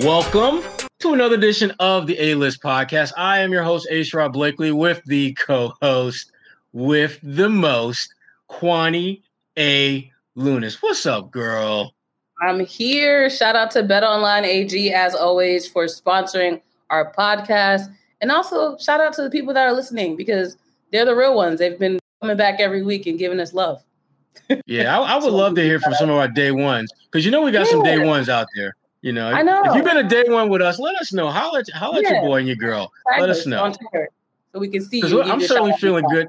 Welcome to another edition of the A List Podcast. I am your host, A. Sherrod Blakely, with the co-host with the most, Kwani A. Lunis. What's up, girl? I'm here. Shout out to Bet Online AG as always for sponsoring our podcast. And also shout out to the people that are listening because they're the real ones. They've been coming back every week and giving us love. yeah, I, I would love to hear from some of our day ones because you know we got yeah. some day ones out there. You know, I know. If you've been a day one with us, let us know. How let how yeah. your boy and your girl. Let us know. So we can see. I'm certainly feeling good.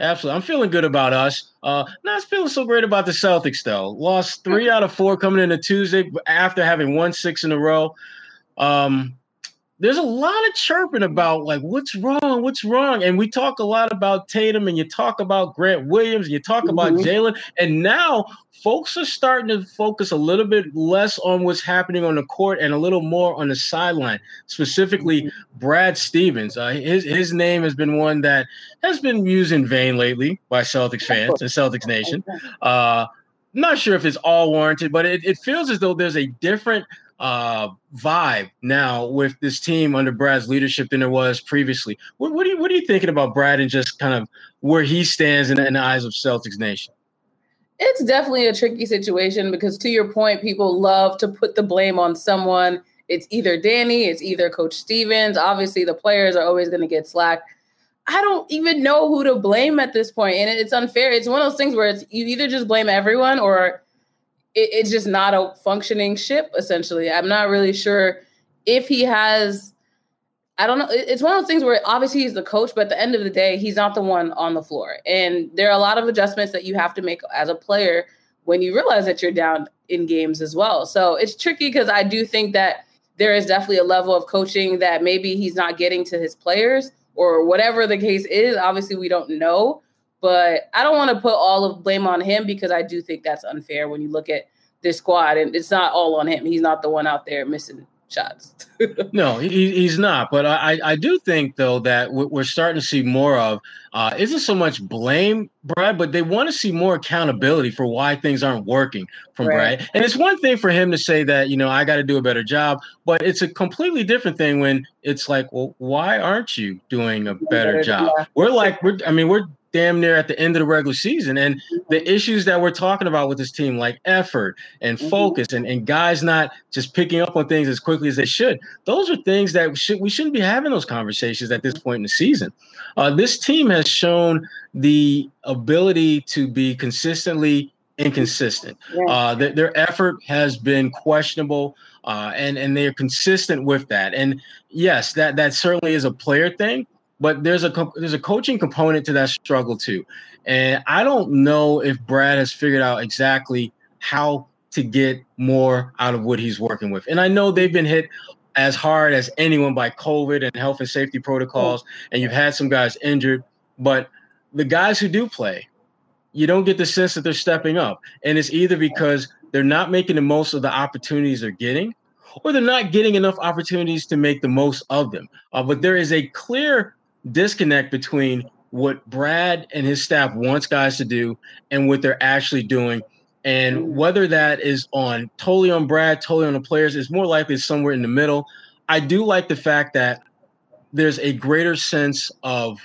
Absolutely. I'm feeling good about us. Uh, not feeling so great about the Celtics, though. Lost three out of four coming into Tuesday after having won six in a row. Um, there's a lot of chirping about like what's wrong, what's wrong, and we talk a lot about Tatum, and you talk about Grant Williams, and you talk mm-hmm. about Jaylen, and now folks are starting to focus a little bit less on what's happening on the court and a little more on the sideline. Specifically, mm-hmm. Brad Stevens. Uh, his his name has been one that has been used in vain lately by Celtics fans and Celtics Nation. Uh, not sure if it's all warranted, but it, it feels as though there's a different uh, vibe now with this team under Brad's leadership than there was previously. What, what, are you what are you thinking about Brad and just kind of where he stands in, in the eyes of Celtics Nation? It's definitely a tricky situation because, to your point, people love to put the blame on someone. It's either Danny, it's either Coach Stevens. Obviously, the players are always going to get slack. I don't even know who to blame at this point, and it's unfair. It's one of those things where it's you either just blame everyone or it, it's just not a functioning ship essentially. I'm not really sure if he has i don't know it's one of those things where obviously he's the coach but at the end of the day he's not the one on the floor. And there are a lot of adjustments that you have to make as a player when you realize that you're down in games as well. So it's tricky because i do think that there is definitely a level of coaching that maybe he's not getting to his players or whatever the case is. Obviously we don't know but I don't want to put all of blame on him because I do think that's unfair when you look at this squad, and it's not all on him. He's not the one out there missing shots. no, he, he's not. But I, I do think though that we're starting to see more of uh, isn't so much blame, Brad, but they want to see more accountability for why things aren't working from right. Brad. And it's one thing for him to say that you know I got to do a better job, but it's a completely different thing when it's like, well, why aren't you doing a better job? We're like, we're I mean, we're damn near at the end of the regular season. And the mm-hmm. issues that we're talking about with this team, like effort and mm-hmm. focus and, and guys not just picking up on things as quickly as they should, those are things that should, we shouldn't be having those conversations at this point in the season. Uh, this team has shown the ability to be consistently inconsistent. Uh, th- their effort has been questionable. Uh, and and they're consistent with that. And yes, that that certainly is a player thing, but there's a there's a coaching component to that struggle too, and I don't know if Brad has figured out exactly how to get more out of what he's working with. And I know they've been hit as hard as anyone by COVID and health and safety protocols, and you've had some guys injured, but the guys who do play, you don't get the sense that they're stepping up, and it's either because they're not making the most of the opportunities they're getting, or they're not getting enough opportunities to make the most of them. Uh, but there is a clear disconnect between what Brad and his staff wants guys to do and what they're actually doing. And whether that is on totally on Brad, totally on the players, is more likely somewhere in the middle. I do like the fact that there's a greater sense of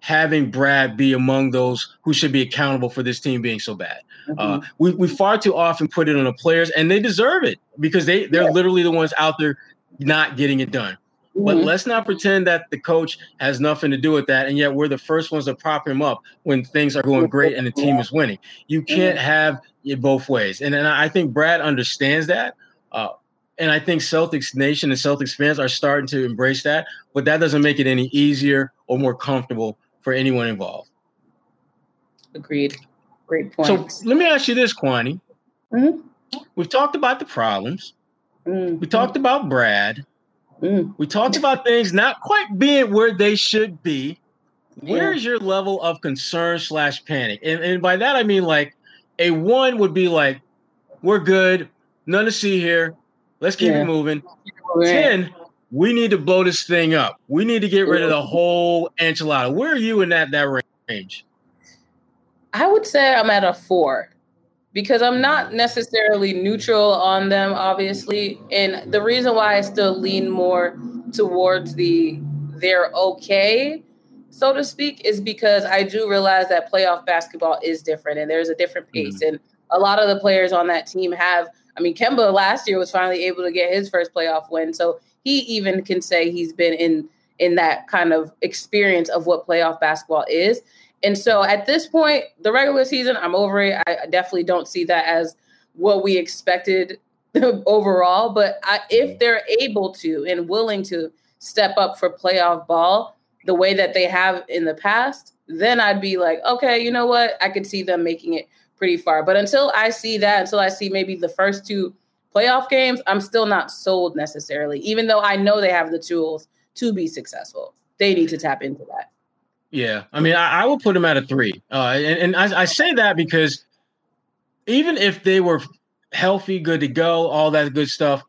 having Brad be among those who should be accountable for this team being so bad. Mm-hmm. Uh, we, we far too often put it on the players, and they deserve it because they, they're yeah. literally the ones out there not getting it done. But mm-hmm. let's not pretend that the coach has nothing to do with that. And yet we're the first ones to prop him up when things are going great and the team is winning. You can't mm-hmm. have it both ways. And, and I think Brad understands that. Uh, and I think Celtics Nation and Celtics fans are starting to embrace that. But that doesn't make it any easier or more comfortable for anyone involved. Agreed. Great point. So let me ask you this, Kwani. Mm-hmm. We've talked about the problems. Mm-hmm. We talked about Brad. Mm. We talked about things not quite being where they should be. Yeah. Where is your level of concern slash panic? And, and by that I mean like a one would be like, we're good, none to see here. Let's keep yeah. it moving. Ten, we need to blow this thing up. We need to get rid of the whole enchilada. Where are you in that that range? I would say I'm at a four. Because I'm not necessarily neutral on them, obviously. And the reason why I still lean more towards the they're okay, so to speak, is because I do realize that playoff basketball is different and there's a different pace. Mm-hmm. And a lot of the players on that team have, I mean, Kemba last year was finally able to get his first playoff win. So he even can say he's been in in that kind of experience of what playoff basketball is. And so at this point, the regular season, I'm over it. I definitely don't see that as what we expected overall. But I, if mm-hmm. they're able to and willing to step up for playoff ball the way that they have in the past, then I'd be like, okay, you know what? I could see them making it pretty far. But until I see that, until I see maybe the first two playoff games, I'm still not sold necessarily, even though I know they have the tools to be successful. They need to tap into that. Yeah, I mean, I, I will put them at a three, uh, and, and I, I say that because even if they were healthy, good to go, all that good stuff,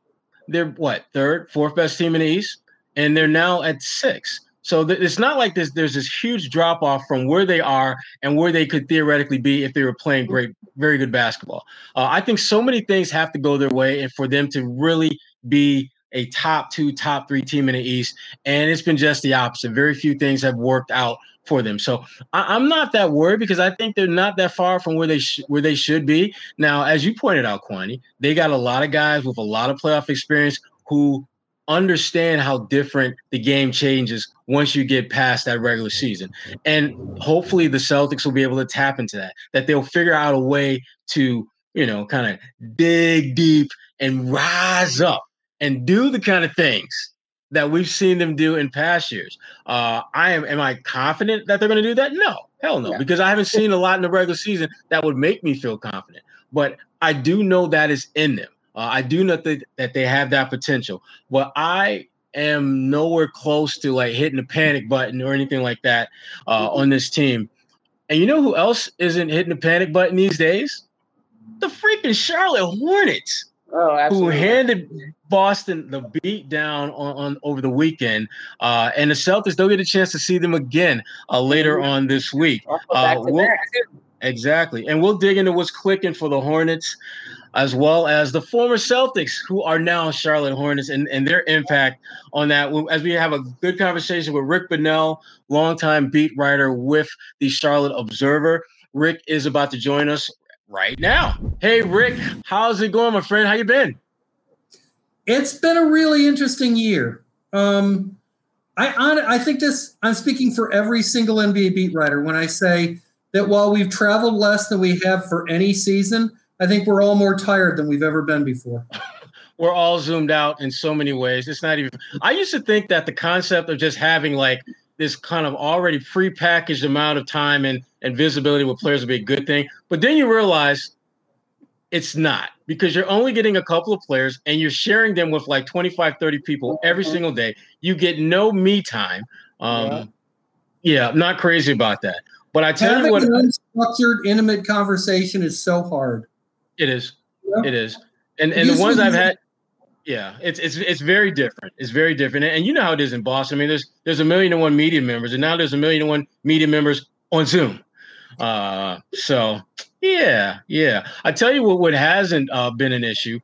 they're what third, fourth best team in the East, and they're now at six. So th- it's not like this. There's this huge drop off from where they are and where they could theoretically be if they were playing great, very good basketball. Uh, I think so many things have to go their way, and for them to really be a top two, top three team in the East, and it's been just the opposite. Very few things have worked out for them. So I, am not that worried because I think they're not that far from where they sh- where they should be. Now, as you pointed out, Kwani, they got a lot of guys with a lot of playoff experience who understand how different the game changes once you get past that regular season. And hopefully the Celtics will be able to tap into that, that they'll figure out a way to, you know, kind of dig deep and rise up and do the kind of things that we've seen them do in past years. Uh, I am. Am I confident that they're going to do that? No, hell no, yeah. because I haven't seen a lot in the regular season that would make me feel confident. But I do know that is in them. Uh, I do know that, that they have that potential. But I am nowhere close to like hitting the panic button or anything like that uh, mm-hmm. on this team. And you know who else isn't hitting the panic button these days? The freaking Charlotte Hornets. Oh, who handed Boston the beat down on, on over the weekend. Uh, and the Celtics don't get a chance to see them again uh, later mm-hmm. on this week. Uh, we'll, exactly. And we'll dig into what's clicking for the Hornets as well as the former Celtics who are now Charlotte Hornets and, and their impact on that. As we have a good conversation with Rick Bonnell, longtime beat writer with the Charlotte Observer. Rick is about to join us right now. Hey, Rick, how's it going, my friend? How you been? It's been a really interesting year. Um, I, I think this. I'm speaking for every single NBA beat writer when I say that while we've traveled less than we have for any season, I think we're all more tired than we've ever been before. we're all zoomed out in so many ways. It's not even. I used to think that the concept of just having like this kind of already pre-packaged amount of time and, and visibility with players would be a good thing. But then you realize it's not because you're only getting a couple of players and you're sharing them with like 25, 30 people every mm-hmm. single day. You get no me time. Um, yeah. yeah, I'm not crazy about that. But I tell Having you what, an unstructured, intimate conversation is so hard. It is. Yeah. It is. And and the ones I've had, yeah, it's it's it's very different. It's very different, and you know how it is in Boston. I mean, there's there's a million and one media members, and now there's a million and one media members on Zoom. Uh, so yeah, yeah. I tell you what, what hasn't uh, been an issue.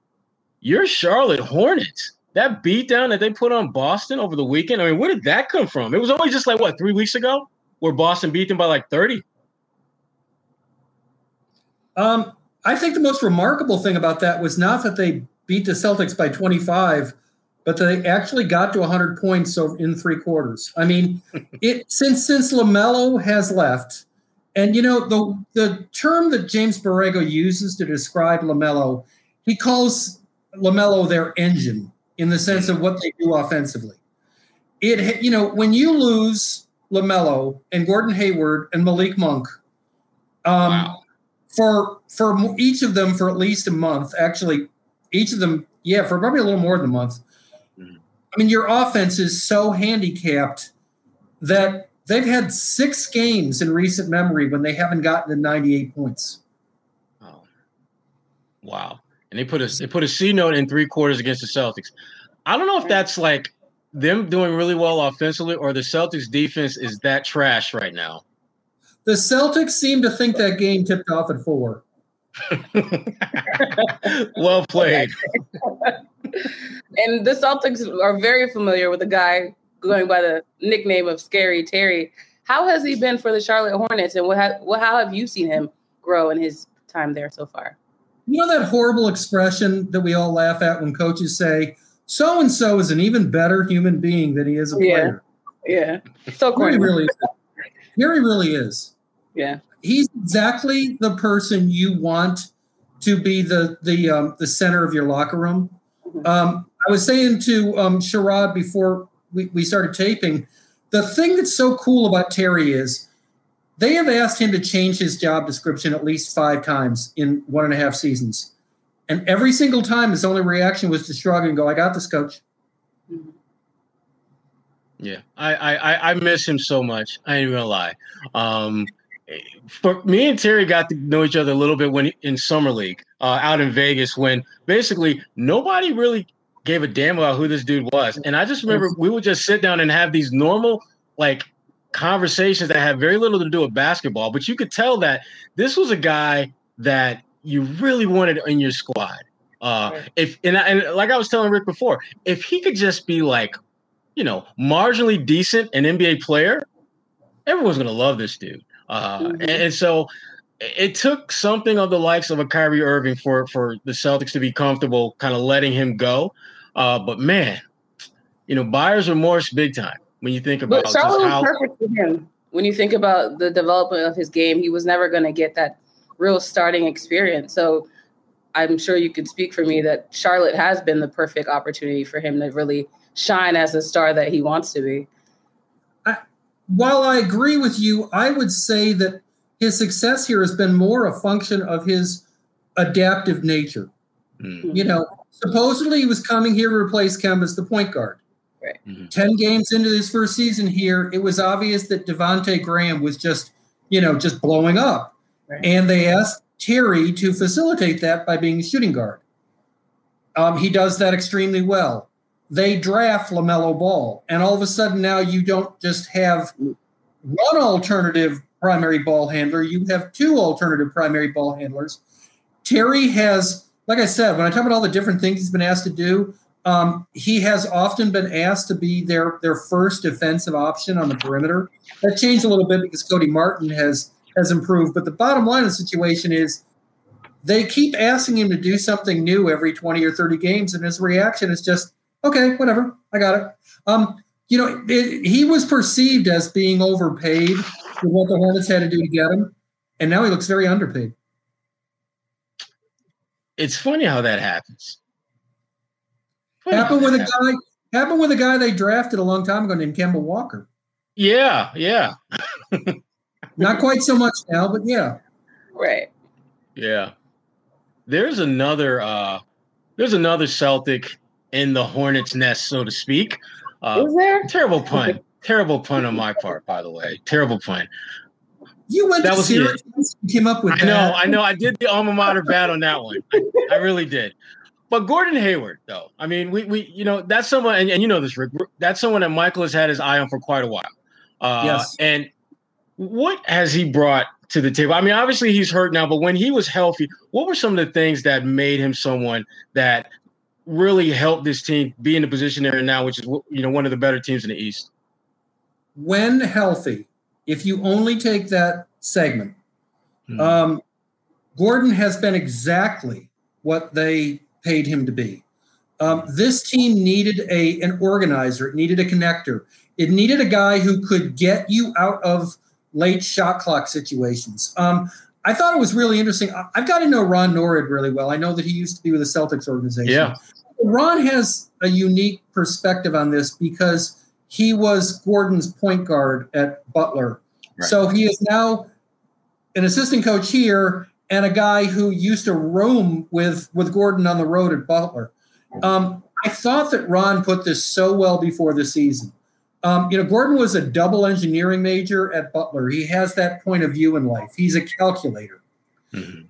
Your Charlotte Hornets. That beatdown that they put on Boston over the weekend. I mean, where did that come from? It was only just like what three weeks ago, where Boston beat them by like thirty. Um, I think the most remarkable thing about that was not that they beat the Celtics by 25, but they actually got to 100 points in three quarters. I mean, it since since LaMelo has left, and you know the the term that James Borrego uses to describe LaMelo, he calls LaMelo their engine in the sense of what they do offensively. It you know when you lose LaMelo and Gordon Hayward and Malik Monk, um, wow. for for each of them for at least a month, actually each of them, yeah, for probably a little more than a month. Mm-hmm. I mean, your offense is so handicapped that they've had six games in recent memory when they haven't gotten to 98 points. Oh, wow! And they put a they put a C note in three quarters against the Celtics. I don't know if that's like them doing really well offensively or the Celtics defense is that trash right now. The Celtics seem to think that game tipped off at four. well played. and the Celtics are very familiar with a guy going by the nickname of Scary Terry. How has he been for the Charlotte Hornets, and what, ha- what how have you seen him grow in his time there so far? You know that horrible expression that we all laugh at when coaches say, "So and so is an even better human being than he is a player." Yeah, yeah. so corny. really, here he really is. Yeah, he's exactly the person you want to be the the um, the center of your locker room. Mm-hmm. Um, I was saying to um, Sherrod before we, we started taping, the thing that's so cool about Terry is they have asked him to change his job description at least five times in one and a half seasons. And every single time, his only reaction was to shrug and go, I got this, coach. Yeah, I, I, I miss him so much. I ain't gonna lie. Um, for me and Terry got to know each other a little bit when in summer league uh, out in Vegas when basically nobody really gave a damn about who this dude was. And I just remember we would just sit down and have these normal like conversations that had very little to do with basketball, but you could tell that this was a guy that you really wanted in your squad. Uh, if and, and like I was telling Rick before, if he could just be like, you know, marginally decent an NBA player, everyone's gonna love this dude. Uh, mm-hmm. and, and, so it took something of the likes of a Kyrie Irving for for the Celtics to be comfortable, kind of letting him go. Uh, but man, you know, buyer's remorse big time when you think about. But Charlotte was how- perfect for him. When you think about the development of his game, he was never going to get that real starting experience. So I'm sure you could speak for me that Charlotte has been the perfect opportunity for him to really shine as the star that he wants to be while I agree with you, I would say that his success here has been more a function of his adaptive nature. Mm-hmm. You know, supposedly he was coming here to replace Kemba as the point guard. Right. Mm-hmm. 10 games into this first season here, it was obvious that Devonte Graham was just, you know, just blowing up. Right. And they asked Terry to facilitate that by being a shooting guard. Um, he does that extremely well they draft LaMelo Ball. And all of a sudden now you don't just have one alternative primary ball handler, you have two alternative primary ball handlers. Terry has, like I said, when I talk about all the different things he's been asked to do, um, he has often been asked to be their their first defensive option on the perimeter. That changed a little bit because Cody Martin has has improved. But the bottom line of the situation is they keep asking him to do something new every 20 or 30 games, and his reaction is just, okay, whatever, I got it. Um, you know, it, he was perceived as being overpaid for what the Hornets had to do to get him, and now he looks very underpaid. It's funny how that happens. Funny happened with a guy. Happened with a guy they drafted a long time ago named Kemba Walker. Yeah, yeah. Not quite so much now, but yeah. Right. Yeah. There's another uh there's another Celtic in the hornet's nest, so to speak. Uh, Is there? Terrible pun. terrible pun on my part, by the way. Terrible pun. You went that to was Syracuse came up with I that. know, I know. I did the alma mater bad on that one. I, I, really did. But Gordon Hayward, though, I mean, we we you know that's someone, and, and, you know this, Rick. That's someone that Michael has had his eye on for quite a while. Uh, yes. And what has he brought to the table? I mean, obviously he's hurt now, but when he was healthy, what were some of the things that made him someone that really helped this team be in the position they're in now, which is you know one of the better teams in the East. When healthy, if you only take that segment, hmm. um, Gordon has been exactly what they paid him to be. Um, this team needed a an organizer. It needed a connector. It needed a guy who could get you out of late shot clock situations. Um, I thought it was really interesting. I've got to know Ron Nored really well. I know that he used to be with the Celtics organization. Yeah. Ron has a unique perspective on this because he was Gordon's point guard at Butler. Right. So he is now an assistant coach here and a guy who used to roam with, with Gordon on the road at Butler. Um, I thought that Ron put this so well before the season. Um, you know, Gordon was a double engineering major at Butler. He has that point of view in life. He's a calculator. Mm-hmm.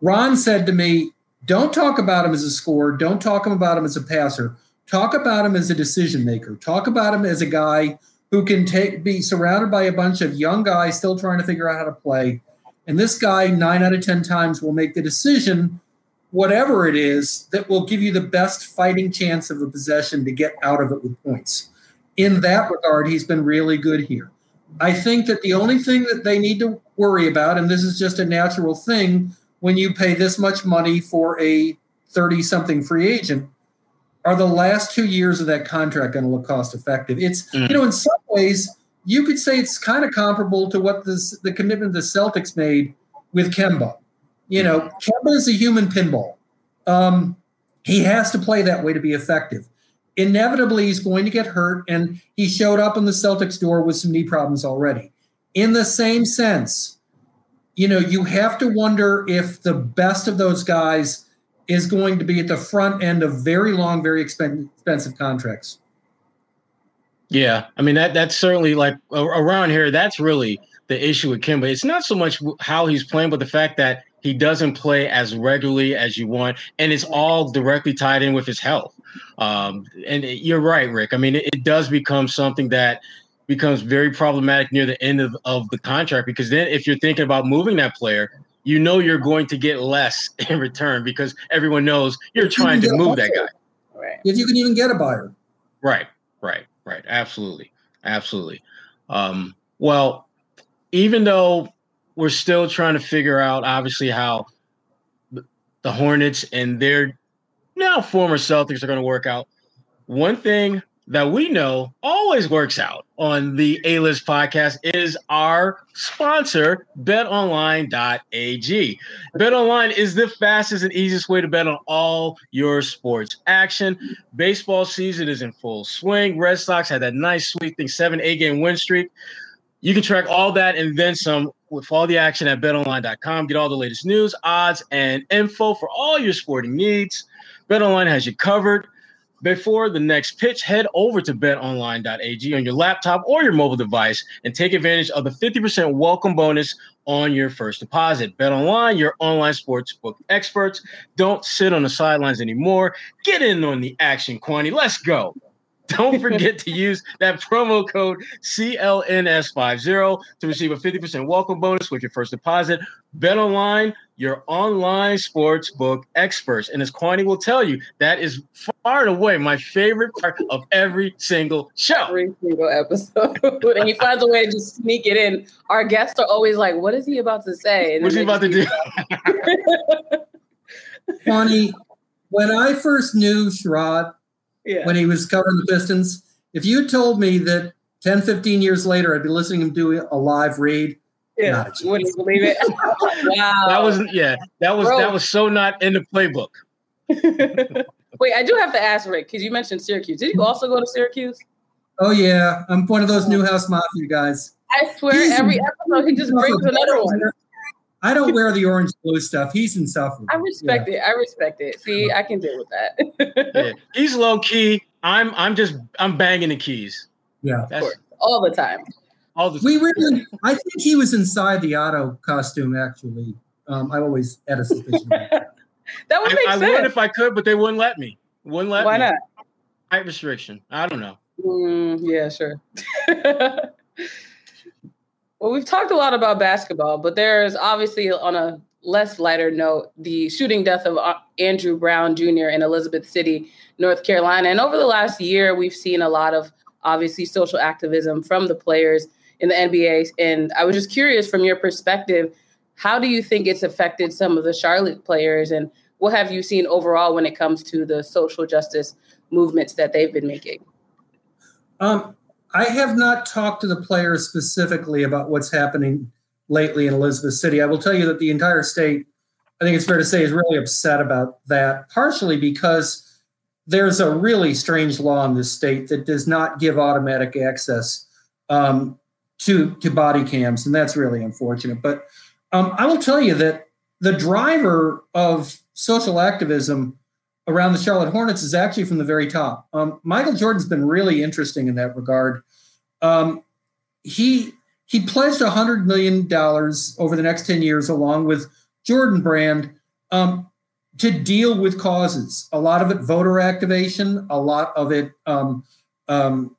Ron said to me, don't talk about him as a scorer. Don't talk about him as a passer. Talk about him as a decision maker. Talk about him as a guy who can take be surrounded by a bunch of young guys still trying to figure out how to play And this guy, nine out of 10 times, will make the decision, whatever it is, that will give you the best fighting chance of a possession to get out of it with points. In that regard, he's been really good here. I think that the only thing that they need to worry about, and this is just a natural thing when you pay this much money for a 30 something free agent, are the last two years of that contract going to look cost effective? It's, mm. you know, in some ways, you could say it's kind of comparable to what this, the commitment the Celtics made with Kemba. You know, Kemba is a human pinball. Um, he has to play that way to be effective. Inevitably, he's going to get hurt, and he showed up in the Celtics door with some knee problems already. In the same sense, you know, you have to wonder if the best of those guys is going to be at the front end of very long, very expensive contracts. Yeah, I mean that that's certainly like around here. That's really the issue with Kemba. It's not so much how he's playing, but the fact that he doesn't play as regularly as you want, and it's all directly tied in with his health. Um, and you're right, Rick. I mean, it, it, does become something that becomes very problematic near the end of, of the contract because then if you're thinking about moving that player, you know you're going to get less in return because everyone knows you're trying you to move that guy. Right. If you can even get a buyer. Right, right, right. Absolutely. Absolutely. Um, well, even though we're still trying to figure out, obviously, how the Hornets and their now former Celtics are going to work out, one thing that we know always works out on the A List podcast is our sponsor, betonline.ag. BetOnline is the fastest and easiest way to bet on all your sports action. Baseball season is in full swing. Red Sox had that nice, sweet thing, seven, eight game win streak. You can track all that and then some with all the action at betonline.com. Get all the latest news, odds, and info for all your sporting needs. BetOnline has you covered. Before the next pitch, head over to betonline.ag on your laptop or your mobile device and take advantage of the 50% welcome bonus on your first deposit. BetOnline, your online sportsbook experts. Don't sit on the sidelines anymore. Get in on the action, Kwani. Let's go. Don't forget to use that promo code CLNS50 to receive a 50% welcome bonus with your first deposit. Bet online, your online sports book experts. And as Kwani will tell you, that is far and away my favorite part of every single show. Every single episode. and he finds a way to just sneak it in. Our guests are always like, what is he about to say? What's he about to do? Kwani, when I first knew Sherrod, yeah. when he was covering the Pistons. If you told me that 10, 15 years later, I'd be listening to him do a live read, yeah, wouldn't you believe it? wow, that was yeah, that was Bro. that was so not in the playbook. Wait, I do have to ask Rick because you mentioned Syracuse. Did you also go to Syracuse? Oh yeah, I'm one of those Newhouse Mafia guys. I swear, He's every episode he just brings another one. I don't wear the orange blue stuff. He's insufferable. I respect yeah. it. I respect it. See, I can deal with that. yeah. He's low key. I'm I'm just I'm banging the keys. Yeah, all the time. All the time. We really. I think he was inside the Otto costume. Actually, um, I always had a suspicion. that. that would make I, sense. I would if I could, but they wouldn't let me. Wouldn't let Why me. Why not? Height restriction. I don't know. Mm, yeah, sure. Well, we've talked a lot about basketball, but there's obviously on a less lighter note the shooting death of uh, Andrew Brown Jr. in Elizabeth City, North Carolina. And over the last year, we've seen a lot of obviously social activism from the players in the NBA. And I was just curious from your perspective, how do you think it's affected some of the Charlotte players and what have you seen overall when it comes to the social justice movements that they've been making? Um, I have not talked to the players specifically about what's happening lately in Elizabeth City. I will tell you that the entire state, I think it's fair to say, is really upset about that, partially because there's a really strange law in this state that does not give automatic access um, to, to body cams, and that's really unfortunate. But um, I will tell you that the driver of social activism around the Charlotte Hornets is actually from the very top. Um, Michael Jordan's been really interesting in that regard. Um, he he pledged hundred million dollars over the next ten years, along with Jordan Brand, um, to deal with causes. A lot of it voter activation, a lot of it um, um,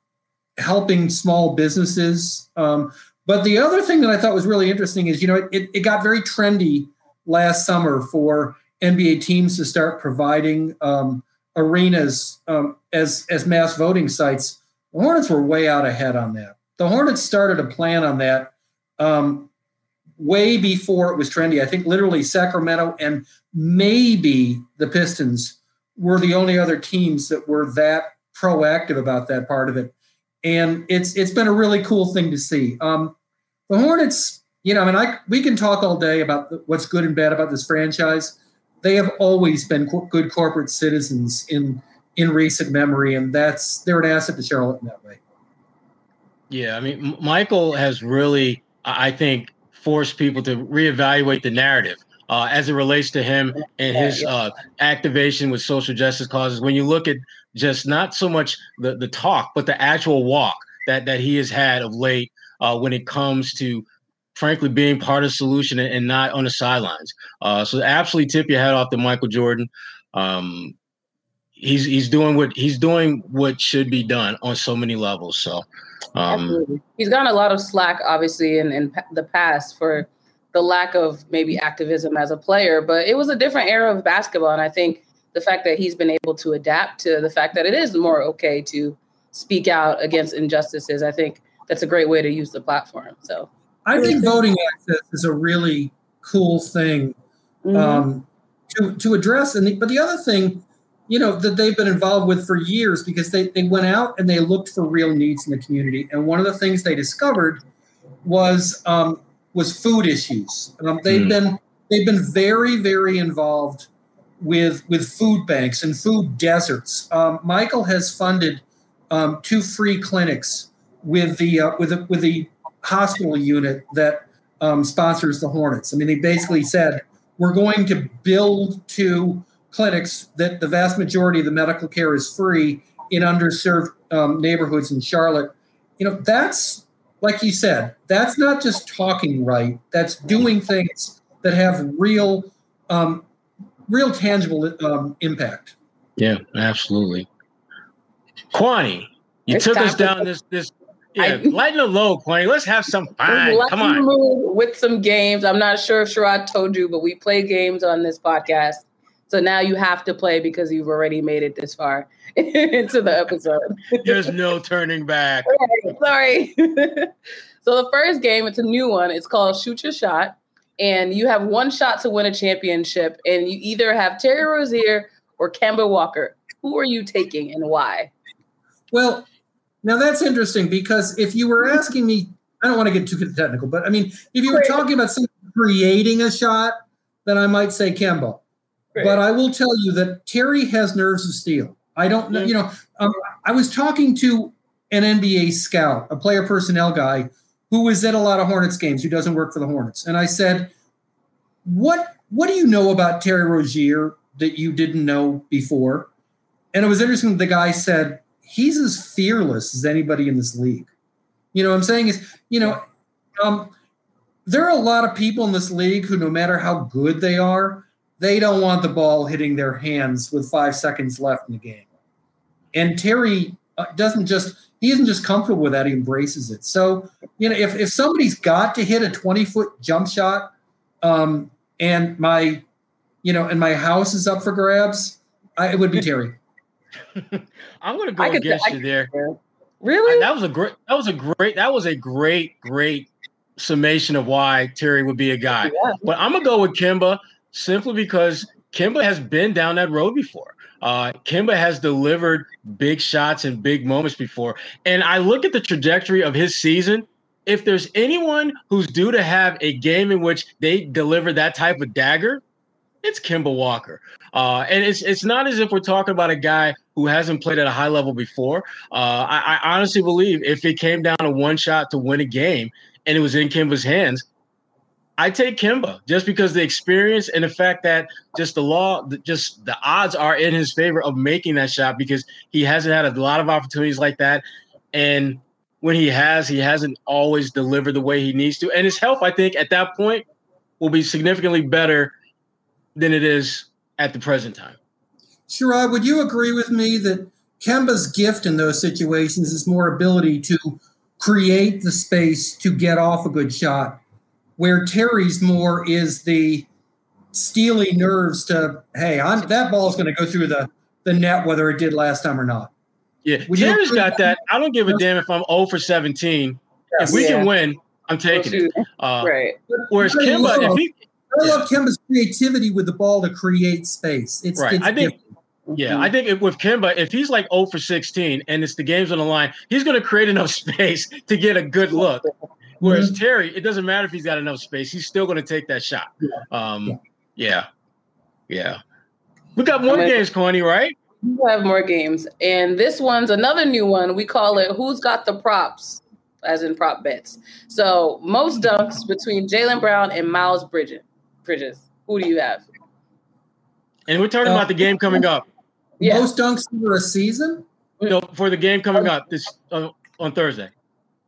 helping small businesses. Um, But the other thing that I thought was really interesting is, you know, it, it got very trendy last summer for NBA teams to start providing um, arenas um, as as mass voting sites. The Hornets were way out ahead on that. The Hornets started a plan on that um, way before it was trendy. I think literally Sacramento and maybe the Pistons were the only other teams that were that proactive about that part of it. And it's it's been a really cool thing to see. Um, the Hornets, you know, I mean, I we can talk all day about what's good and bad about this franchise. They have always been co- good corporate citizens in in recent memory, and that's they're an asset to Charlotte in that way. Yeah, I mean, Michael has really, I think, forced people to reevaluate the narrative uh, as it relates to him and his uh, activation with social justice causes. When you look at just not so much the, the talk, but the actual walk that that he has had of late uh, when it comes to frankly being part of the solution and, and not on the sidelines. Uh, so absolutely tip your hat off to Michael Jordan. Um, he's he's doing what he's doing what should be done on so many levels. So um, he's gotten a lot of slack, obviously, in, in the past for the lack of maybe activism as a player, but it was a different era of basketball, and I think the fact that he's been able to adapt to the fact that it is more okay to speak out against injustices, I think that's a great way to use the platform. So I think voting access is a really cool thing mm-hmm. um, to to address. And the, but the other thing, you know, that they've been involved with for years because they they went out and they looked for real needs in the community. And one of the things they discovered was um, was food issues. Um, they've mm. been they've been very very involved with with food banks and food deserts. Um, Michael has funded um, two free clinics with the uh, with the, with the hospital unit that um, sponsors the Hornets. I mean, they basically said we're going to build two clinics that the vast majority of the medical care is free in underserved um, neighborhoods in Charlotte. You know, that's like you said, that's not just talking right. That's doing things that have real, um, real tangible um, impact. Yeah, absolutely. Kwani, you it's took us down this this yeah, I, lighten the load, Queen. Let's have some fun. Come on. With some games. I'm not sure if Sherrod told you, but we play games on this podcast. So now you have to play because you've already made it this far into the episode. There's no turning back. sorry. so the first game, it's a new one. It's called Shoot Your Shot. And you have one shot to win a championship. And you either have Terry Rozier or Kemba Walker. Who are you taking and why? Well, now that's interesting because if you were asking me, I don't want to get too technical, but I mean, if you were talking about creating a shot, then I might say Kemba. But I will tell you that Terry has nerves of steel. I don't know, you know, um, I was talking to an NBA scout, a player personnel guy who was at a lot of Hornets games, who doesn't work for the Hornets. And I said, What what do you know about Terry Rozier that you didn't know before? And it was interesting. The guy said, he's as fearless as anybody in this league. You know what I'm saying is, you know, um, there are a lot of people in this league who, no matter how good they are, they don't want the ball hitting their hands with five seconds left in the game. And Terry uh, doesn't just, he isn't just comfortable with that, he embraces it. So, you know, if, if somebody's got to hit a 20 foot jump shot um, and my, you know, and my house is up for grabs, I, it would be Terry. I'm going to go against you there. Really? that was a great. That was a great. That was a great, great summation of why Terry would be a guy. Yeah. But I'm gonna go with Kemba simply because Kemba has been down that road before. Uh, Kemba has delivered big shots and big moments before. And I look at the trajectory of his season. If there's anyone who's due to have a game in which they deliver that type of dagger, it's Kemba Walker. Uh, and it's it's not as if we're talking about a guy who hasn't played at a high level before. Uh, I, I, honestly believe if it came down to one shot to win a game and it was in Kemba's hands, I take Kemba just because the experience and the fact that just the law, just the odds are in his favor of making that shot because he hasn't had a lot of opportunities like that. And when he has, he hasn't always delivered the way he needs to. And his health, I think, at that point will be significantly better than it is at the present time. Sherrod, would you agree with me that Kemba's gift in those situations is more ability to create the space to get off a good shot, where Terry's more is the steely nerves to, hey, I'm, that ball's going to go through the, the net, whether it did last time or not. Yeah, Would Terry's got that? I don't give a damn if I'm 0 for 17. Yes, if we yeah. can win, I'm taking it. Uh, right. Whereas Kemba, if he, I love Kemba's creativity with the ball to create space. It's right. It's I think. Different. Yeah, mm-hmm. I think if, with Kemba, if he's like 0 for 16 and it's the game's on the line, he's going to create enough space to get a good look. Whereas mm-hmm. Terry, it doesn't matter if he's got enough space; he's still going to take that shot. Yeah. Um, yeah. yeah, We got more I mean, games, Kwani, right? We have more games, and this one's another new one. We call it "Who's Got the Props," as in prop bets. So most dunks between Jaylen Brown and Miles Bridges. Bridges. Who do you have? And we're talking uh, about the game coming up. Yeah. Most dunks for a season? No, for the game coming up this uh, on Thursday.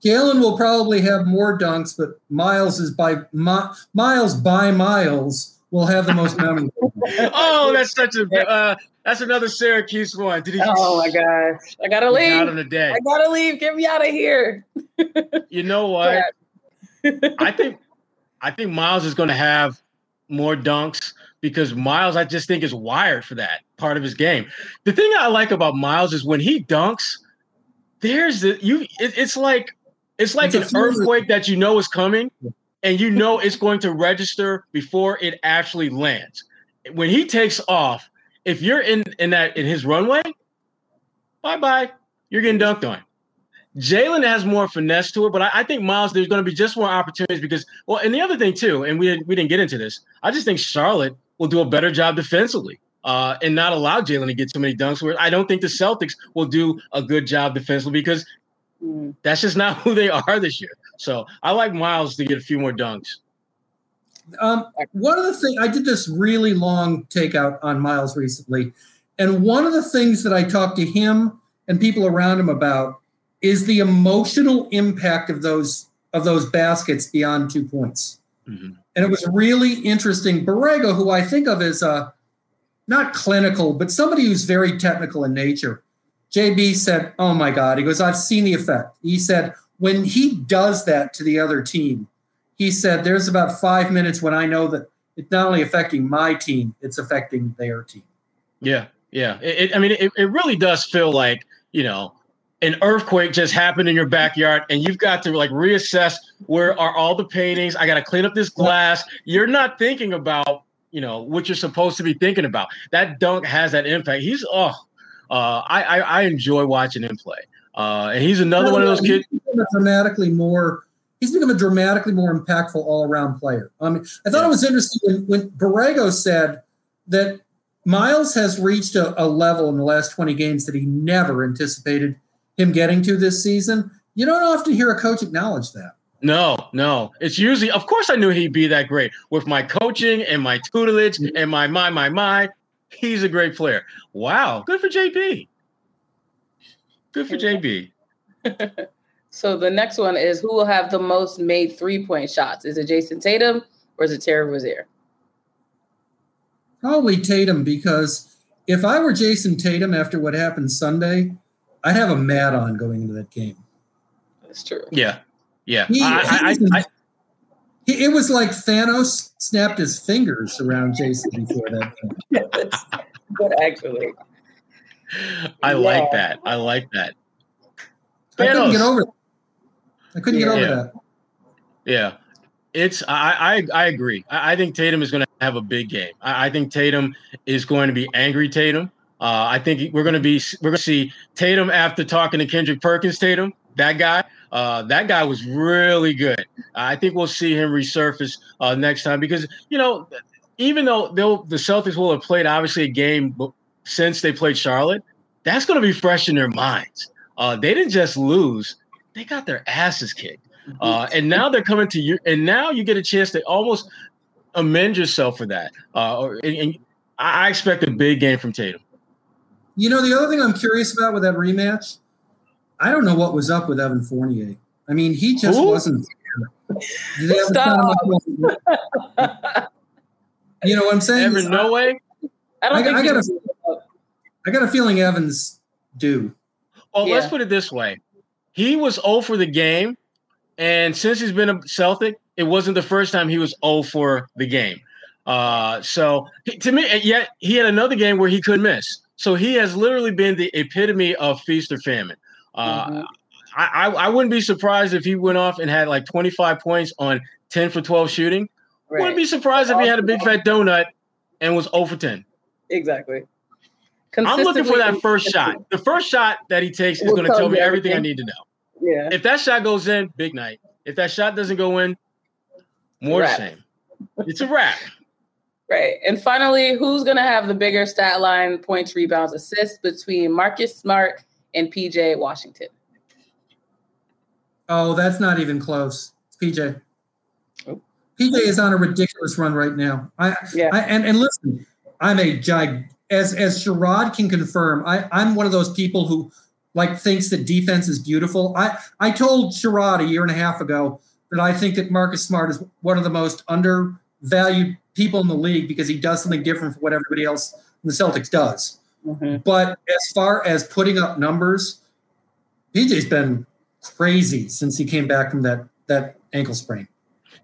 Jaylen will probably have more dunks, but Miles is by Miles by Miles will have the most memorable. oh, that's such a uh, that's another Syracuse one. Did he? Oh my gosh, I gotta leave. Out of the day. I gotta leave. Get me out of here. you know what? I think I think Miles is going to have more dunks because Miles, I just think, is wired for that part of his game. The thing I like about Miles is when he dunks, there's the you. It, it's like it's like it's an earthquake that you know is coming, and you know it's going to register before it actually lands. When he takes off, if you're in in that in his runway, bye bye, you're getting dunked on. Jaylen has more finesse to it, but I, I think Miles, there's going to be just more opportunities because, well, and the other thing too, and we we didn't get into this. I just think Charlotte will do a better job defensively uh, and not allow Jaylen to get too many dunks. Where I don't think the Celtics will do a good job defensively because mm. that's just not who they are this year. So I like Miles to get a few more dunks. Um, one of the things I did this really long takeout on Miles recently, and one of the things that I talked to him and people around him about is the emotional impact of those of those baskets beyond two points. Mm-hmm. And it was really interesting. Borrego, who I think of as a not clinical, but somebody who's very technical in nature. JB said, Oh my God. He goes, I've seen the effect. He said, when he does that to the other team, he said, There's about five minutes when I know that it's not only affecting my team, it's affecting their team. Yeah. Yeah. It, it, I mean, it, it really does feel like, you know, an earthquake just happened in your backyard and you've got to like reassess where are all the paintings i got to clean up this glass you're not thinking about you know what you're supposed to be thinking about that dunk has that impact he's oh uh, I, I, I enjoy watching him play uh, and he's another one of those kids dramatically more he's become a dramatically more impactful all-around player i mean i thought yeah. it was interesting when, when Borrego said that miles has reached a, a level in the last 20 games that he never anticipated him getting to this season. You don't often hear a coach acknowledge that. No, no. It's usually, of course, I knew he'd be that great with my coaching and my tutelage and my my my my. He's a great player. Wow, good for JB. Good for JB. so the next one is who will have the most made three point shots? Is it Jayson Tatum or is it Terry Rozier? Probably Tatum because if I were Jayson Tatum after what happened Sunday, I'd have a mad on going into that game. That's true. Yeah, yeah. He, I, he I, I, he, it was like Thanos snapped his fingers around Jayson before that. But actually. I yeah. like that. I like that. I couldn't get over. That. I couldn't yeah. get over yeah. that. Yeah, it's I I, I agree. I, I think Tatum is going to have a big game. I, I think Tatum is going to be angry Tatum. Uh, I think we're going to be we're going to see Tatum after talking to Kendrick Perkins. Tatum, that guy, uh, that guy was really good. I think we'll see him resurface uh, next time because you know, even though they'll the Celtics will have played obviously a game since they played Charlotte, that's going to be fresh in their minds. Uh, they didn't just lose; they got their asses kicked, uh, and now they're coming to you. And now you get a chance to almost amend yourself for that. Uh, and, and I expect a big game from Tatum. You know, the other thing I'm curious about with that rematch, I don't know what was up with Evan Fournier. I mean, he just Ooh. wasn't. Stop. you know what I'm saying? Evan, no way. I don't I, think I got a, I got a feeling Evans do. Well, yeah. let's put it this way: he was 0 for the game, and since he's been a Celtic, it wasn't the first time he was 0 for the game. Uh, so to me, yet he had another game where he could miss. So he has literally been the epitome of feast or famine. Uh, mm-hmm. I, I wouldn't be surprised if he went off and had like 25 points on 10 for 12 shooting. Right. Wouldn't be surprised if he had a big fat donut and was 0 for 10. Exactly. I'm looking for that first shot. The first shot that he takes is going to tell me everything, everything I need to know. Yeah. If that shot goes in, big night. If that shot doesn't go in, more the same. It's a wrap. Right. And finally, who's going to have the bigger stat line, points, rebounds, assists between Marcus Smart and PJ Washington? Oh, that's not even close. It's PJ. Oh. PJ is on a ridiculous run right now. I, yeah. I, and, and listen, I'm a gig as as Sherrod can confirm, I, I'm one of those people who like thinks that defense is beautiful. I, I told Sherrod a year and a half ago that I think that Marcus Smart is one of the most undervalued people in the league because he does something different from what everybody else in the Celtics does. Mm-hmm. But as far as putting up numbers, PJ's been crazy since he came back from that that ankle sprain.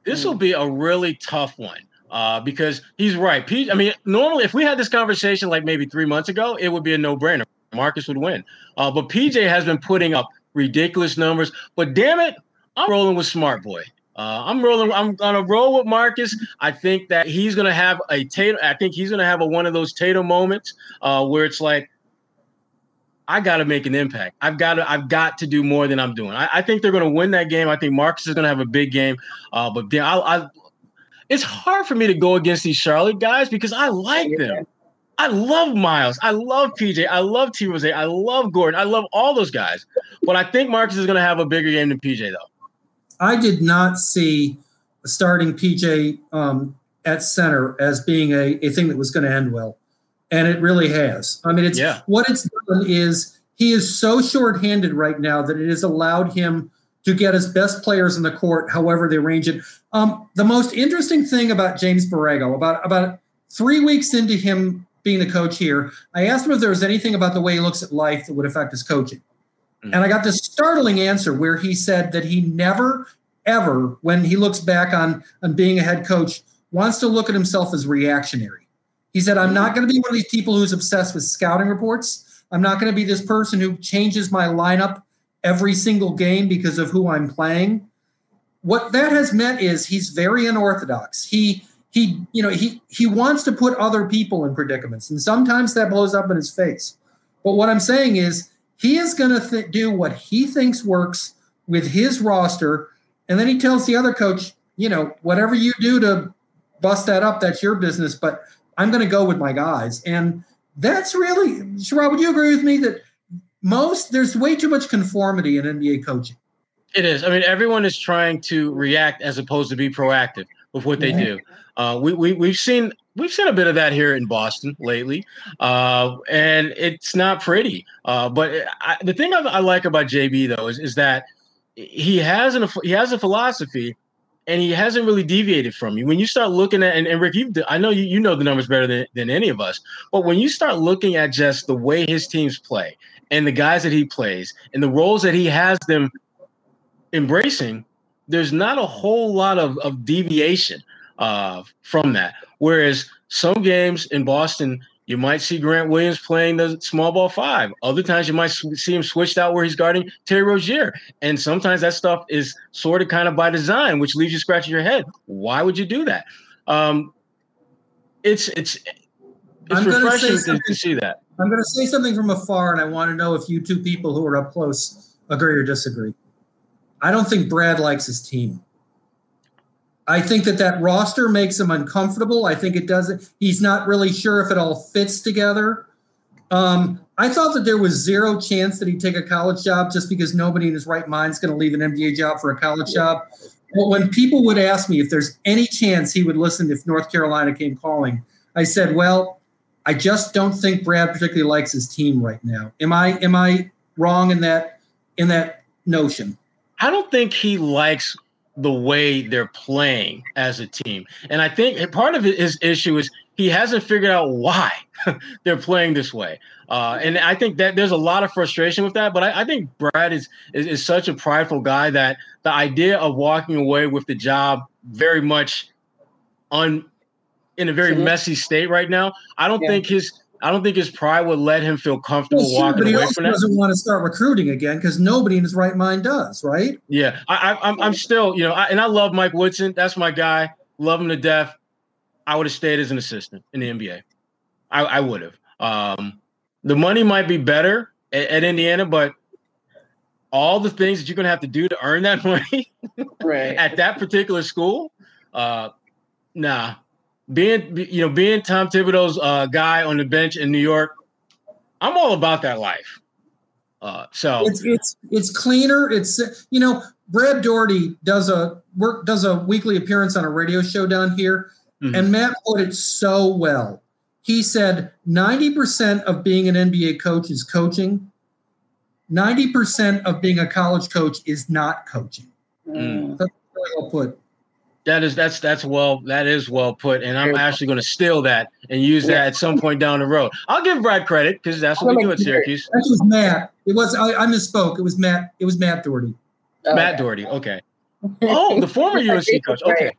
This will be a really tough one uh, because he's right. P- I mean, normally if we had this conversation like maybe three months ago, it would be a no brainer. Marcus would win. Uh, but PJ has been putting up ridiculous numbers. But damn it, I'm rolling with Smart Boy. Uh, I'm rolling. I'm gonna roll with Marcus. I think that he's gonna have a Tatum. I think he's gonna have a, one of those Tatum moments uh, where it's like, I got to make an impact. I've got to. I've got to do more than I'm doing. I, I think they're gonna win that game. I think Marcus is gonna have a big game. Uh, but then I, I, it's hard for me to go against these Charlotte guys because I like them. I love Miles. I love PJ. I love T. Rose. I love Gordon. I love all those guys. But I think Marcus is going to have a bigger game than PJ, though. I did not see starting PJ um, at center as being a, a thing that was going to end well. And it really has. I mean, it's yeah. what it's done is he is so shorthanded right now that it has allowed him to get his best players in the court, however they range it. Um, the most interesting thing about James Borrego, about about three weeks into him being the coach here, I asked him if there was anything about the way he looks at life that would affect his coaching. Mm-hmm. And I got this startling answer where he said that he never, ever, when he looks back on, on being a head coach, wants to look at himself as reactionary. He said, I'm not going to be one of these people who's obsessed with scouting reports. I'm not going to be this person who changes my lineup every single game because of who I'm playing. What that has meant is he's very unorthodox. He he you know he he wants to put other people in predicaments and sometimes that blows up in his face. But what I'm saying is he is going to th- do what he thinks works with his roster. And then he tells the other coach, you know, whatever you do to bust that up, that's your business. But I'm going to go with my guys. And that's really, Sherrod, would you agree with me that most, there's way too much conformity in NBA coaching? It is. I mean, everyone is trying to react as opposed to be proactive with what they do. Uh, we, we, we've seen we've seen a bit of that here in Boston lately, uh, and it's not pretty. Uh, but I, the thing I, I, like about JB though is, is that he has an he has a philosophy, and he hasn't really deviated from you. When you start looking at and, and Rick, you I know you, you know the numbers better than, than any of us, but when you start looking at just the way his teams play and the guys that he plays and the roles that he has them embracing, there's not a whole lot of, of deviation uh, from that. Whereas some games in Boston, you might see Grant Williams playing the small ball five. Other times you might see him switched out where he's guarding Terry Rozier. And sometimes that stuff is sort of kind of by design, which leaves you scratching your head. Why would you do that? Um, it's it's it's refreshing to, to see that. I'm going to say something from afar, and I want to know if you two people who are up close agree or disagree. I don't think Brad likes his team. I think that that roster makes him uncomfortable. I think it doesn't. He's not really sure if it all fits together. Um, I thought that there was zero chance that he'd take a college job just because nobody in his right mind is going to leave an NBA job for a college job. But when people would ask me if there's any chance he would listen if North Carolina came calling, I said, "Well, I just don't think Brad particularly likes his team right now." Am I am I wrong in that in that notion? I don't think he likes the way they're playing as a team. And I think part of his issue is he hasn't figured out why they're playing this way. Uh, and I think that there's a lot of frustration with that. But I, I think Brad is, is, is such a prideful guy that the idea of walking away with the job very much on in a very messy state right now. I don't yeah. think his I don't think his pride would let him feel comfortable well, walking away from that. Doesn't want to start recruiting again because nobody in his right mind does, right? Yeah, I, I, am I'm, I'm still, you know, I, and I love Mike Woodson. That's my guy. Love him to death. I would have stayed as an assistant in the NBA. I, I would have. Um, the money might be better at, at, Indiana, but all the things that you're going to have to do to earn that money right. at that particular school, uh, nah. Being you know being Tom Thibodeau's uh, guy on the bench in New York, I'm all about that life. Uh, so it's it's it's cleaner. It's you know Brad Daugherty does a work does a weekly appearance on a radio show down here, mm-hmm. and Matt put it so well. He said 90% of being an NBA coach is coaching. 90% of being a college coach is not coaching. Mm. That's really well put. That is that's that's well that is well put, and I'm actually going to steal that and use that at some point down the road. I'll give Brad credit because that's what we do at Syracuse. That was Matt. It was I, I misspoke. It was Matt. It was Matt Doherty. Oh, Matt okay. Doherty. Okay. Oh, the former UNC coach. Okay.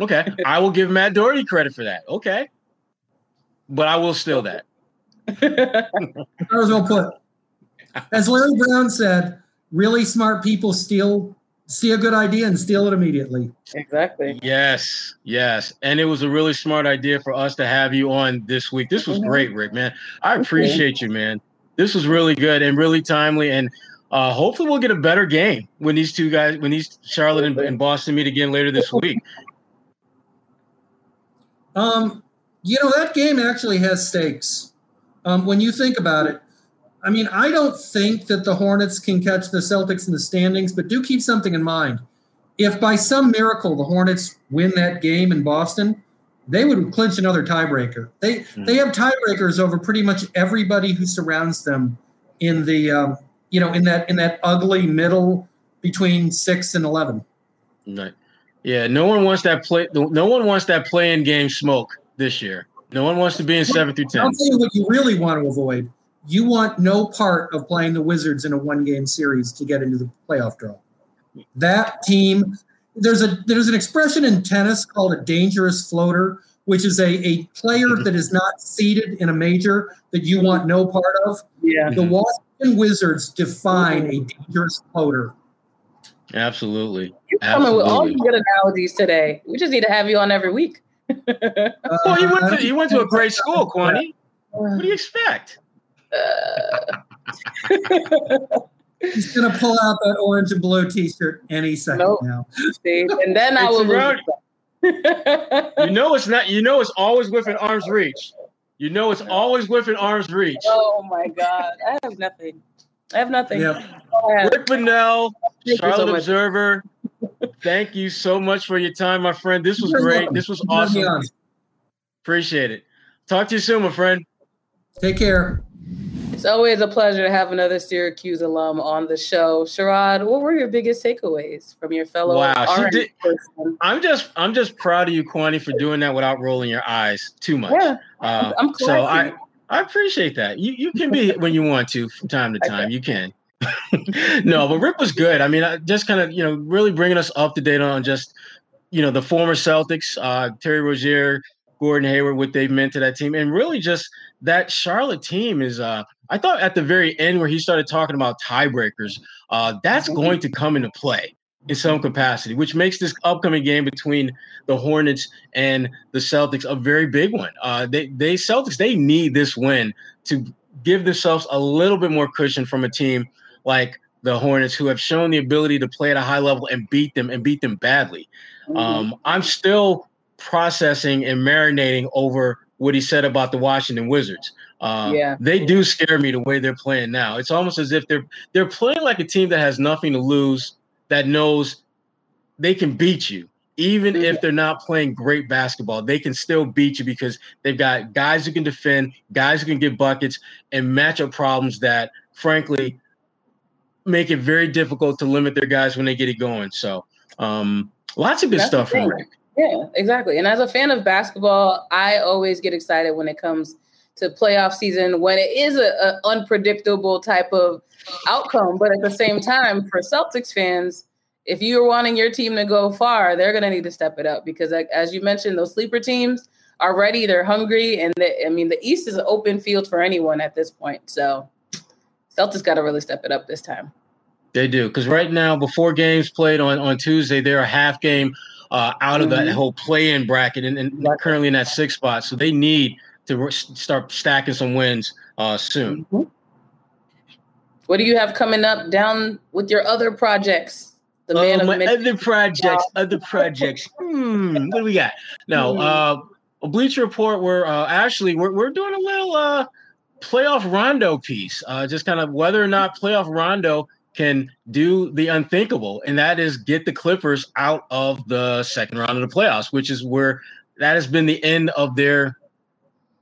Okay. I will give Matt Doherty credit for that. Okay. But I will steal that. that was well put. As Larry Brown said, really smart people steal see a good idea and steal it immediately. Exactly. Yes, yes. And it was a really smart idea for us to have you on this week. This was great, Rick, man. I appreciate you, man. This was really good and really timely. And uh, hopefully we'll get a better game when these two guys, when these Charlotte and, and Boston meet again later this week. Um, you know, that game actually has stakes. Um, when you think about it, I mean, I don't think that the Hornets can catch the Celtics in the standings, but do keep something in mind. If by some miracle the Hornets win that game in Boston, they would clinch another tiebreaker. They mm-hmm. they have tiebreakers over pretty much everybody who surrounds them in the um, you know in that in that ugly middle between six and eleven. Right. Yeah. No one wants that play. No one wants that play-in game smoke this year. No one wants to be in seven through ten. I'll tell you what you really want to avoid you want no part of playing the Wizards in a one game series to get into the playoff draw. That team, there's a there's an expression in tennis called a dangerous floater, which is a, a player mm-hmm. that is not seeded in a major that you want no part of. Yeah. The Washington Wizards define a dangerous floater. Absolutely. You're coming with all the good analogies today. We just need to have you on every week. uh, well, you went to you went to a great school, Kwani. What do you expect? He's gonna pull out that orange and blue T-shirt any second nope. now. and then I will. Around, you know it's not. You know it's always within arm's reach. You know it's always within arm's reach. Oh my God! I have nothing. I have nothing. Yep. Rick Bonnell, Charlotte so Observer. Thank you so much for your time, my friend. This was great. This was awesome. Appreciate it. Talk to you soon, my friend. Take care. It's always a pleasure to have another Syracuse alum on the show. Sherrod, what were your biggest takeaways from your fellow? Wow, did, I'm just I'm just proud of you, Kwani, for doing that without rolling your eyes too much. Yeah, uh, I'm, I'm so I I appreciate that. You you can be when you want to from time to time. You can. no, but Rip was good. I mean, I just kind of you know really bringing us up to date on just you know the former Celtics, uh, Terry Rozier, Gordon Hayward, what they've meant to that team, and really just that Charlotte team is. Uh, I thought at the very end where he started talking about tiebreakers, uh, that's mm-hmm. going to come into play in some capacity, which makes this upcoming game between the Hornets and the Celtics a very big one. Uh, they, they Celtics, they need this win to give themselves a little bit more cushion from a team like the Hornets, who have shown the ability to play at a high level and beat them and beat them badly. Mm-hmm. Um, I'm still processing and marinating over what he said about the Washington Wizards. Uh, yeah, they do scare me the way they're playing now. It's almost as if they're they're playing like a team that has nothing to lose, that knows they can beat you, even if they're not playing great basketball. They can still beat you because they've got guys who can defend, guys who can get buckets, and matchup problems that, frankly, make it very difficult to limit their guys when they get it going. So, um, lots of good That's stuff from Rick. Yeah, exactly. And as a fan of basketball, I always get excited when it comes to playoff season when it is a, a unpredictable type of outcome. But at the same time, for Celtics fans, if you're wanting your team to go far, they're going to need to step it up because, like, as you mentioned, those sleeper teams are ready. They're hungry, and they, I mean, the East is an open field for anyone at this point. So, Celtics got to really step it up this time. They do because right now, before games played on on Tuesday, they're a half game uh, out of mm-hmm. that whole play-in bracket, and, and currently in that sixth spot. So they need to start stacking some wins uh, soon. Mm-hmm. What do you have coming up down with your other projects? The man uh, my other projects, other projects. Hmm, what do we got? No, mm. uh, a Bleacher Report. We're uh, actually we're we're doing a little uh, playoff Rondo piece. Uh, just kind of whether or not playoff Rondo can do the unthinkable, and that is get the Clippers out of the second round of the playoffs, which is where that has been the end of their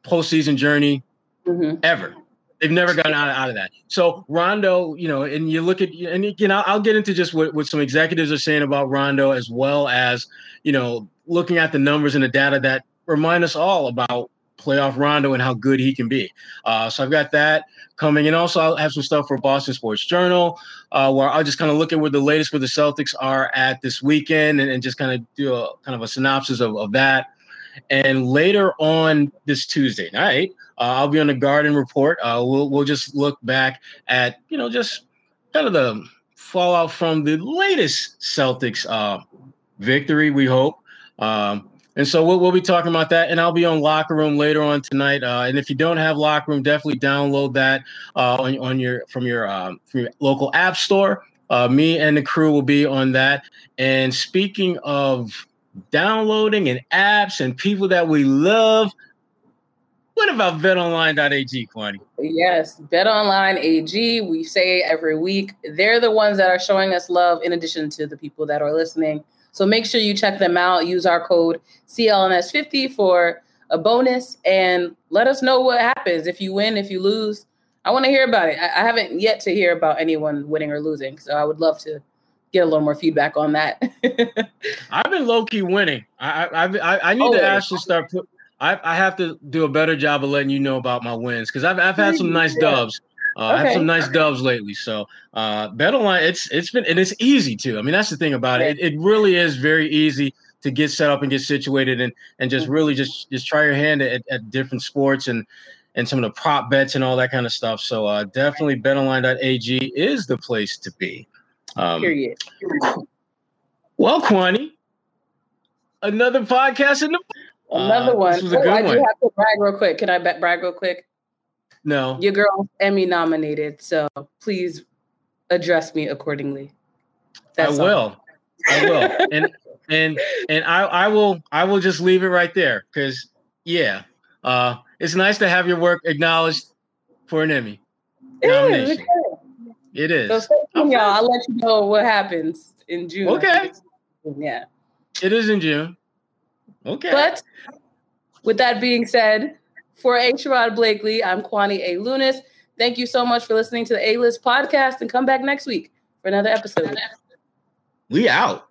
postseason journey mm-hmm. ever. They've never gotten out, out of that. So Rondo, you know, and you look at and again, I'll, I'll get into just what, what some executives are saying about Rondo, as well as you know, looking at the numbers and the data that remind us all about playoff Rondo and how good he can be. Uh, so I've got that coming, and also I'll have some stuff for Boston Sports Journal, uh, where I'll just kind of look at where the latest where the Celtics are at this weekend, and, and just kind of do a kind of a synopsis of, of that. And later on this Tuesday night, uh, I'll be on the Garden Report. Uh, we'll we'll just look back at you know just kind of the fallout from the latest Celtics uh, victory. We hope. Um, and so we'll, we'll be talking about that, and I'll be on Locker Room later on tonight. Uh, and if you don't have Locker Room, definitely download that uh, on, on your from your um, from your local app store. Uh, me and the crew will be on that. And speaking of downloading and apps and people that we love. What about betonline.ag, Kwani? Yes, betonline.ag. We say every week they're the ones that are showing us love in addition to the people that are listening. So make sure you check them out. Use our code CLNS50 for a bonus and let us know what happens if you win, if you lose. I want to hear about it. I, I haven't yet to hear about anyone winning or losing. So I would love to get a little more feedback on that. I've been low key winning. I I I, I need oh, to actually start put. I, I have to do a better job of letting you know about my wins because I've I've had some nice dubs. Uh, okay. I have some nice dubs lately. So uh, BetOnline, it's it's been and it's easy too. I mean, that's the thing about it. it. It really is very easy to get set up and get situated and and just mm-hmm. really just just try your hand at, at different sports and and some of the prop bets and all that kind of stuff. So uh, definitely betonline.ag is the place to be. Um, Period. Well, Kwani, another podcast in the another uh, one. This was a oh, good I one. do have to brag real quick. Can I brag real quick? No. Your girl Emmy nominated, so please address me accordingly. That's I will. All. I will. and and and I I will I will just leave it right there because yeah, uh, it's nice to have your work acknowledged for an Emmy nomination. It is. So y'all. I'll let you know what happens in June. Okay. Yeah. It is in June. Okay. But with that being said, for A. Sherrod Blakely, I'm Kwani A. Lunis. Thank you so much for listening to the A List podcast and come back next week for another episode. We out.